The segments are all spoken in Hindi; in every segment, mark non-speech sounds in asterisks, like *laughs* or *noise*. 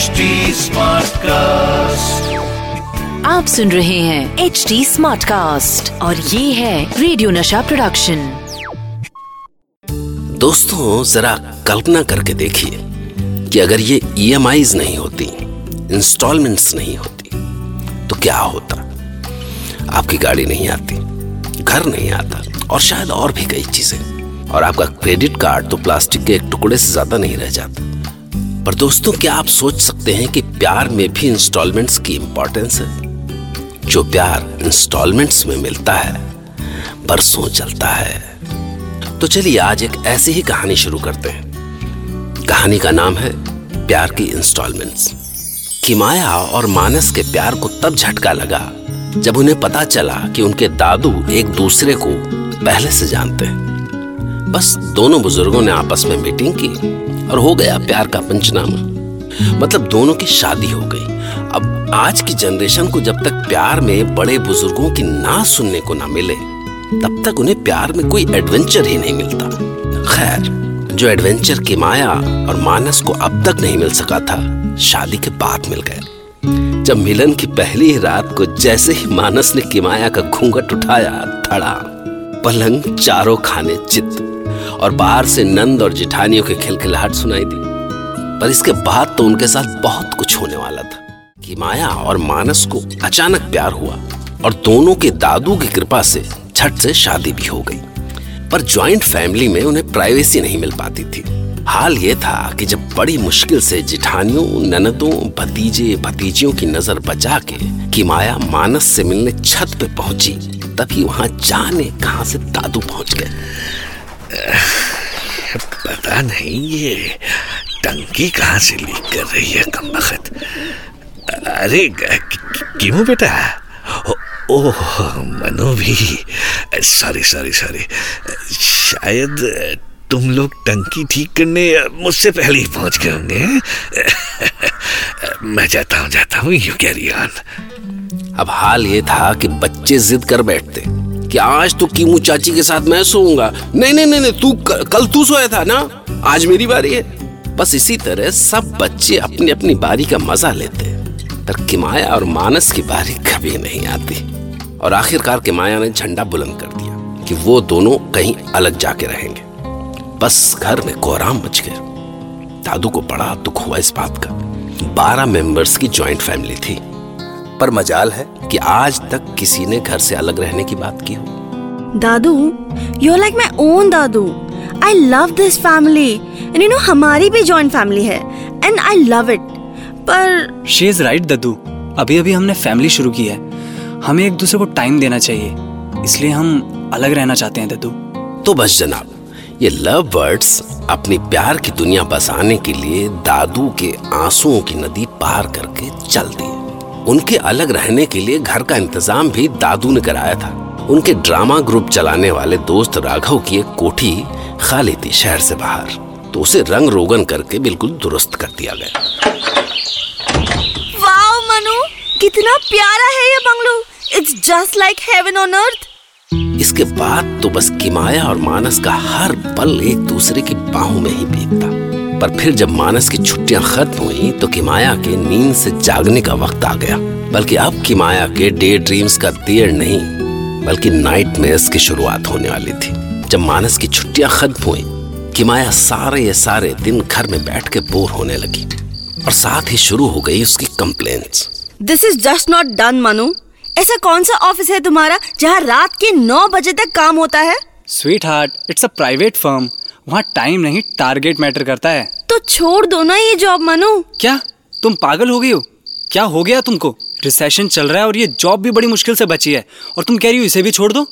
HD Smartcast. आप सुन रहे हैं एच डी स्मार्ट कास्ट और ये है रेडियो नशा प्रोडक्शन दोस्तों जरा कल्पना करके देखिए कि अगर ये ई नहीं होती इंस्टॉलमेंट्स नहीं होती तो क्या होता? आपकी गाड़ी नहीं आती घर नहीं आता और शायद और भी कई चीज़ें। और आपका क्रेडिट कार्ड तो प्लास्टिक के एक टुकड़े से ज़्यादा नहीं रह जाता। पर दोस्तों, क्या आप सोच सकते हैं कि प्यार में भी इंस्टॉलमेंट्स की इंपॉर्टेंस है? जो प्यार इंस्टॉलमेंट्स में मिलता है, बरसों चलता है। तो चलिए आज एक ऐसी ही कहानी शुरू करते हैं। कहानी का नाम है प्यार की इंस्टॉलमेंट्स किमाया और मानस के प्यार को तब झटका लगा, जब उन्हें पता चला कि उनके दादू एक दूसरे को पहले से जानते हैं। बस दोनों बुज़ुर्गों ने आपस में मीटिंग की। और हो गया प्यार का पंचनामा। मतलब दोनों की शादी हो गई। अब आज की जनरेशन को जब तक प्यार में बड़े बुज़ुर्गों की ना सुनने को ना मिले, तब तक उन्हें प्यार में कोई एडवेंचर ही नहीं मिलता। खैर, जो एडवेंचर की माया और मानस को अब तक नहीं मिल सका था, शादी के बाद मिल गए। जब मिलन की पहली रात को जैसे ही मानस ने किमाया का घूंघट उठाया, धड़ा, पलंग चारों खाने चित। और बाहर से नंद और जिठानियों के खिलखिलाहट सुनाई दी। पर इसके बाद तो उनके साथ बहुत कुछ होने वाला था कि माया और मानस को अचानक प्यार हुआ और दोनों के दादू की कृपा से झट से शादी भी हो गई। पर ज्वाइंट फैमिली में उन्हें प्राइवेसी नहीं मिल पाती थी। हाल ये था कि जब बड़ी मुश्किल से जिठानियों, ननदों, भतीजे, भतीजियों की नज़र बचा के कि माया मानस से मिलने छत पे पहुँची, तभी वहाँ जाने कहाँ से दादू पहुँच गए। पता नहीं, ये टंकी कहाँ से लीक कर रही है कम वक्त अरे क्यों बेटा? ओह, मनो भी। सॉरी सॉरी सॉरी शायद तुम लोग टंकी ठीक करने मुझसे पहले ही पहुँच गए होंगे। मैं जाता हूँ जाता हूँ। यू कैरी ऑन अब हाल ये था कि बच्चे जिद कर बैठते। कि आज तो कीमू चाची के साथ मैं सोऊँगा। नहीं नहीं नहीं, तू कल तू सोया था ना? आज मेरी बारी है। बस इसी तरह सब बच्चे अपनी अपनी बारी का मज़ा लेते पर किमाया और मानस की बारी कभी नहीं आती। और आखिरकार किमाया ने झंडा बुलंद कर दिया कि वो दोनों कहीं अलग जाके रहेंगे। बस घर में कोहराम मच गया। दादू को बड़ा दुख हुआ इस बात का। बारह मेंबर्स की जॉइंट फैमिली थी। पर मजाल है कि आज तक किसी ने घर से अलग रहने की बात की हो। Dadu you like my own dadu. I love this family and you know हमारी भी जॉइंट फैमिली है एंड आई लव इट पर शी इज़ राइट दद्दू अभी अभी हमने फैमिली शुरू की है। हमें एक दूसरे को टाइम देना चाहिए। इसलिए हम अलग रहना चाहते हैं दादू तो बस जनाब ये लव बर्ड्स अपनी प्यार की दुनिया बसाने के लिए दादू के आंसुओं की नदी पार करके चल दिए। उनके अलग रहने के लिए घर का इंतज़ाम भी दादू ने कराया था। उनके ड्रामा ग्रुप चलाने वाले दोस्त राघव की एक कोठी खाली थी शहर से बाहर तो उसे रंग रोगन करके बिल्कुल दुरुस्त कर दिया गया। वाओ मनु कितना प्यारा है ये bungalow. It's just like heaven on earth इसके बाद तो बस किमाया और मानस का हर पल एक दूसरे की बाहों में ही बीतता। पर फिर जब मानस की छुट्टियाँ खत्म हुई तो किमाया के नींद से जागने का वक्त आ गया। बल्कि अब किमाया के डे ड्रीम्स का देर नहीं, बल्कि नाइट की शुरुआत होने वाली थी। जब मानस की छुट्टियाँ खत्म हुई, किमाया सारे ये सारे दिन घर में बैठ के बोर होने लगी और साथ ही शुरू हो गई उसकी complaints this is just not done Manu ऐसा कौन सा ऑफ़िस है तुम्हारा जहाँ रात के नौ बजे तक काम होता है? Sweetheart it's a private firm वहाँ टाइम नहीं टारगेट मैटर करता है। तो छोड़ दो ना ये जॉब मनु। क्या? तुम पागल हो गई हो? क्या हो गया तुमको? रिसेशन चल रहा है और ये जॉब भी बड़ी मुश्किल से बची है। और तुम कह रही हो इसे भी छोड़ दो?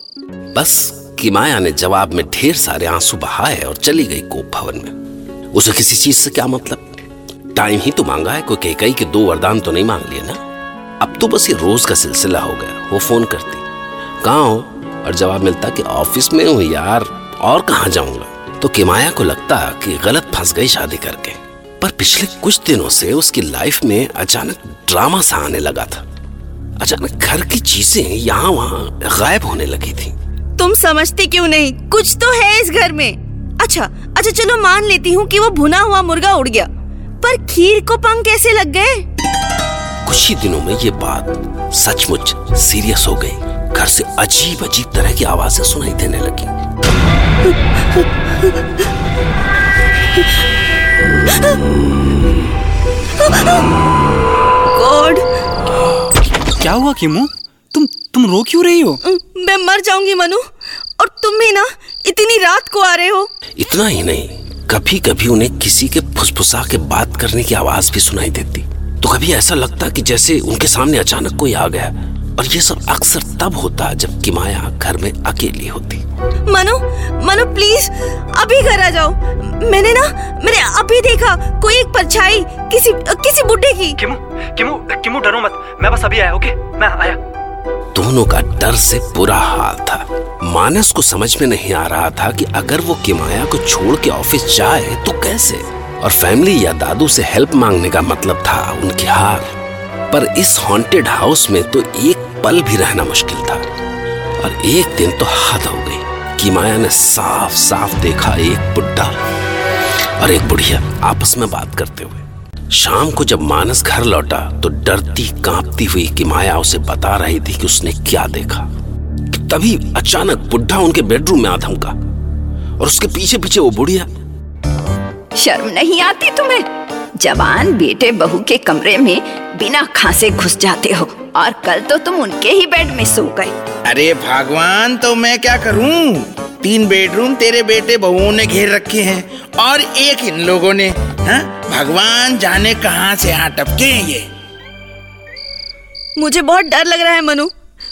बस किमाया ने जवाब में ढेर सारे आँसू बहाए और चली गई कोप भवन में। उसे किसी चीज़ से क्या मतलब? टाइम ही तो मांगा है कोई कई के दो वरदान तो नहीं मांग लिए ना? अब तो बस ये रोज का सिलसिला हो गया वो फ़ोन करती। कहा हो? और जवाब मिलता कि ऑफ़िस में हूँ यार और कहा जाऊँगा? तो किमाया को लगता कि गलत फंस गई शादी करके। पर पिछले कुछ दिनों से उसकी लाइफ में अचानक ड्रामा सा आने लगा था। अचानक घर की चीज़ें यहाँ वहाँ गायब होने लगी थी। तुम समझते क्यों नहीं? कुछ तो है इस घर में। अच्छा अच्छा चलो मान लेती हूँ कि वो भुना हुआ मुर्गा उड़ गया। पर खीर को पंख कैसे लग गए? कुछ ही दिनों में ये बात सचमुच सीरियस हो गई। घर से अजीब अजीब तरह की आवाज़ें सुनाई देने लगी। गॉड! क्या हुआ किमू? तुम तुम रो क्यों रही हो? मैं मर जाऊँगी मनु। और तुम भी ना इतनी रात को आ रहे हो। इतना ही नहीं कभी कभी उन्हें किसी के फुसफुसा के बात करने की आवाज़ भी सुनाई देती। तो कभी ऐसा लगता कि जैसे उनके सामने अचानक कोई आ गया। और ये सब अक्सर तब होता जब किमाया घर में अकेली होती। मनु मनु प्लीज़ अभी घर आ जाओ। मैंने ना मैंने अभी देखा कोई एक परछाई किसी किसी बुड्ढे की। किमू किमू किमू डरो मत मैं बस अभी आया ओके? मैं आया। दोनों का डर से बुरा हाल था। मानस को समझ में नहीं आ रहा था कि अगर वो किमाया को छोड़ के ऑफ़िस जाए तो कैसे? और फैमिली या दादू से हेल्प मांगने का मतलब था उनकी हार। पर इस हॉन्टेड हाउस में तो एक पल भी रहना मुश्किल था। और एक दिन तो हद हो गई किमाया ने साफ़ साफ़ देखा एक बुढ़ा और एक बुढ़िया आपस में बात करते हुए। शाम को जब मानस घर लौटा तो डरती कांपती हुई कि माया उसे बता रही थी कि उसने क्या देखा। कि तभी अचानक बुढ़ा उनके बेडरूम में आ धमका और उसके पीछे पीछे वो बुढ़िया शर्म नहीं आती तुम्हें? जवान बेटे बहू के कमरे में बिना खांसे घुस जाते हो। और कल तो तुम उनके ही बेड में सो गए अरे भगवान तो मैं क्या करूँ? तीन बेडरूम तेरे बेटे बहुओं ने घेर रखे हैं और एक इन लोगों ने हा? भगवान जाने कहाँ से यहाँ टपके हैं ये? मुझे बहुत डर लग रहा है मनु।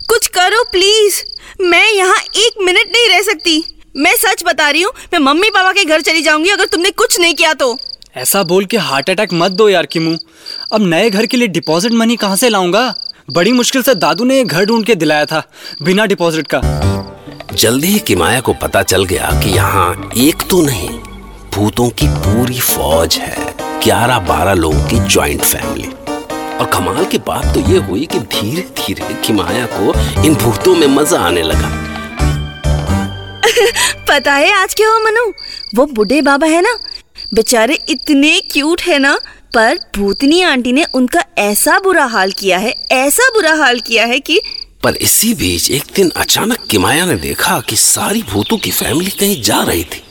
कुछ करो प्लीज़ मैं यहाँ एक मिनट नहीं रह सकती। मैं सच बता रही हूँ मैं मम्मी पापा के घर चली जाऊँगी अगर तुमने कुछ नहीं किया तो। ऐसा बोल के हार्ट अटैक मत दो यार किमू। अब नए घर के लिए डिपॉजिट मनी कहाँ से लाऊँगा? बड़ी मुश्किल से दादू ने ये घर ढूंढ के दिलाया था बिना डिपॉजिट का। जल्दी ही किमाया को पता चल गया कि यहाँ एक तो नहीं भूतों की पूरी फौज है ग्यारह बारह लोगों की ज्वाइंट फैमिली और कमाल की बात तो ये हुई कि धीरे धीरे किमाया को इन भूतों में मज़ा आने लगा। *laughs* पता है आज क्या हुआ मनु? वो बूढ़े बाबा है ना बेचारे इतने क्यूट है ना पर भूतनी आंटी ने उनका ऐसा बुरा हाल किया है ऐसा बुरा हाल किया है कि पर इसी बीच एक दिन अचानक किमाया ने देखा कि सारी भूतों की फैमिली कहीं जा रही थी।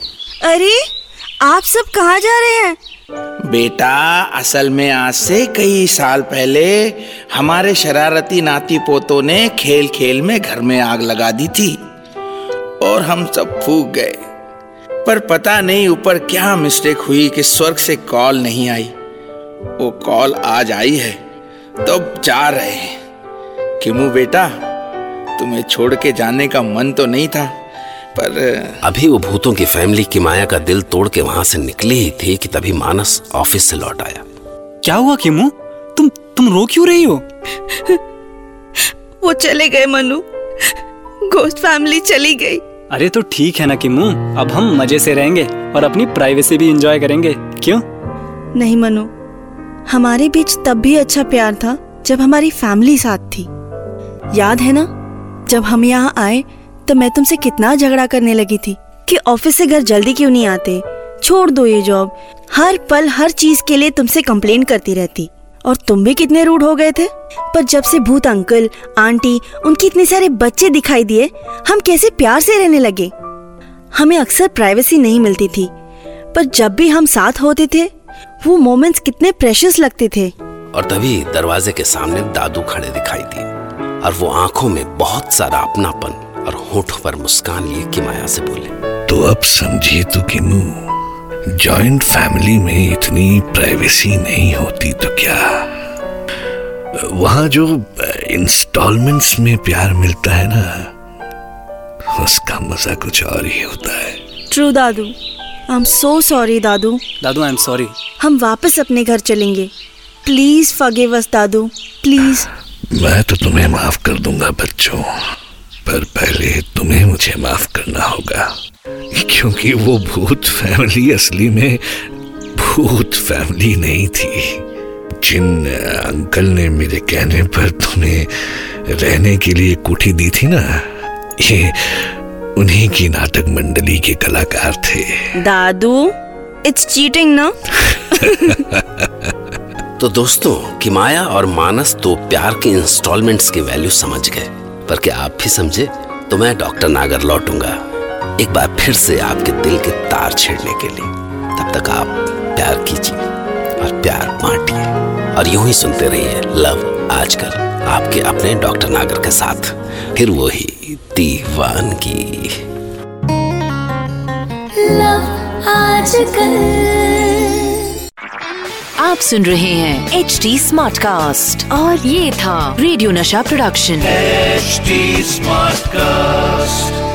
अरे आप सब कहाँ जा रहे हैं? बेटा असल में आज से कई साल पहले हमारे शरारती नाती पोतों ने खेल खेल में घर में आग लगा दी थी और हम सब फूक गए। पर पता नहीं ऊपर क्या मिस्टेक हुई कि स्वर्ग से कॉल नहीं आई। वो कॉल आज आई है तो जा रहे हैं। किमू बेटा तुम्हें छोड़ के जाने का मन तो नहीं था पर अभी वो भूतों की फैमिली किमाया का दिल तोड़ के वहाँ से निकली ही थी कि तभी मानस ऑफ़िस से लौट आया। क्या हुआ किमू? तुम तुम रो क्यों रही हो? *laughs* वो चले गए मनु। गोस्ट फैमिली चली गई। अरे तो ठीक है ना किमू अब हम मज़े से रहेंगे और अपनी प्राइवेसी भी एंजॉय करेंगे। क्यों? नहीं मनु, हमारे बीच तब भी अच्छा प्यार था जब हमारी फैमिली साथ थी। याद है ना? जब हम यहाँ आए तो मैं तुमसे कितना झगड़ा करने लगी थी कि ऑफ़िस से घर जल्दी क्यों नहीं आते? छोड़ दो ये जॉब हर पल, हर चीज़ के लिए तुमसे कंप्लेन करती रहती। और तुम भी कितने रूड हो गए थे? पर जब से भूत अंकल आंटी उनके इतने सारे बच्चे दिखाई दिए हम कैसे प्यार से रहने लगे? हमें अक्सर प्राइवेसी नहीं मिलती थी पर जब भी हम साथ होते थे वो मोमेंट्स कितने प्रेशियस लगते थे। और तभी दरवाजे के सामने दादू खड़े दिखाई दिए और वो आँखों में बहुत सारा अपनापन और होठों पर मुस्कान लिए किमाया से बोले तो अब समझिए तो किमू जॉइंट फैमिली में इतनी प्राइवेसी नहीं होती तो क्या? वहाँ जो इंस्टॉलमेंट्स में प्यार मिलता है ना उसका मज़ा कुछ और ही होता है। True dadu. I am so sorry dadu. Dadu I am sorry हम वापस अपने घर चलेंगे। Please forgive us dadu. Please मैं तो तुम्हें माफ़ कर दूँगा बच्चों। पर पहले तुम्हें मुझे माफ़ करना होगा। क्योंकि वो भूत फैमिली असली में भूत फैमिली नहीं थी। जिन अंकल ने मेरे कहने पर तुम्हें रहने के लिए कोठी दी थी ना ये उन्हीं की नाटक मंडली के कलाकार थे। दादू इट्स चीटिंग ना? *laughs* तो दोस्तों कि माया और मानस तो प्यार के इंस्टॉलमेंट्स की वैल्यू समझ गए। पर क्या आप भी समझे तो मैं डॉक्टर नागर लौटूँगा। एक बार फिर से आपके दिल के तार छेड़ने के लिए। तब तक आप प्यार कीजिए और प्यार बांटिए और यूँ ही सुनते रहिए लव आजकल आपके अपने डॉक्टर नागर के साथ। फिर वो ही वही दीवानगी आप सुन रहे हैं एच डी स्मार्ट कास्ट और ये था रेडियो नशा प्रोडक्शन। H smart Smartcast.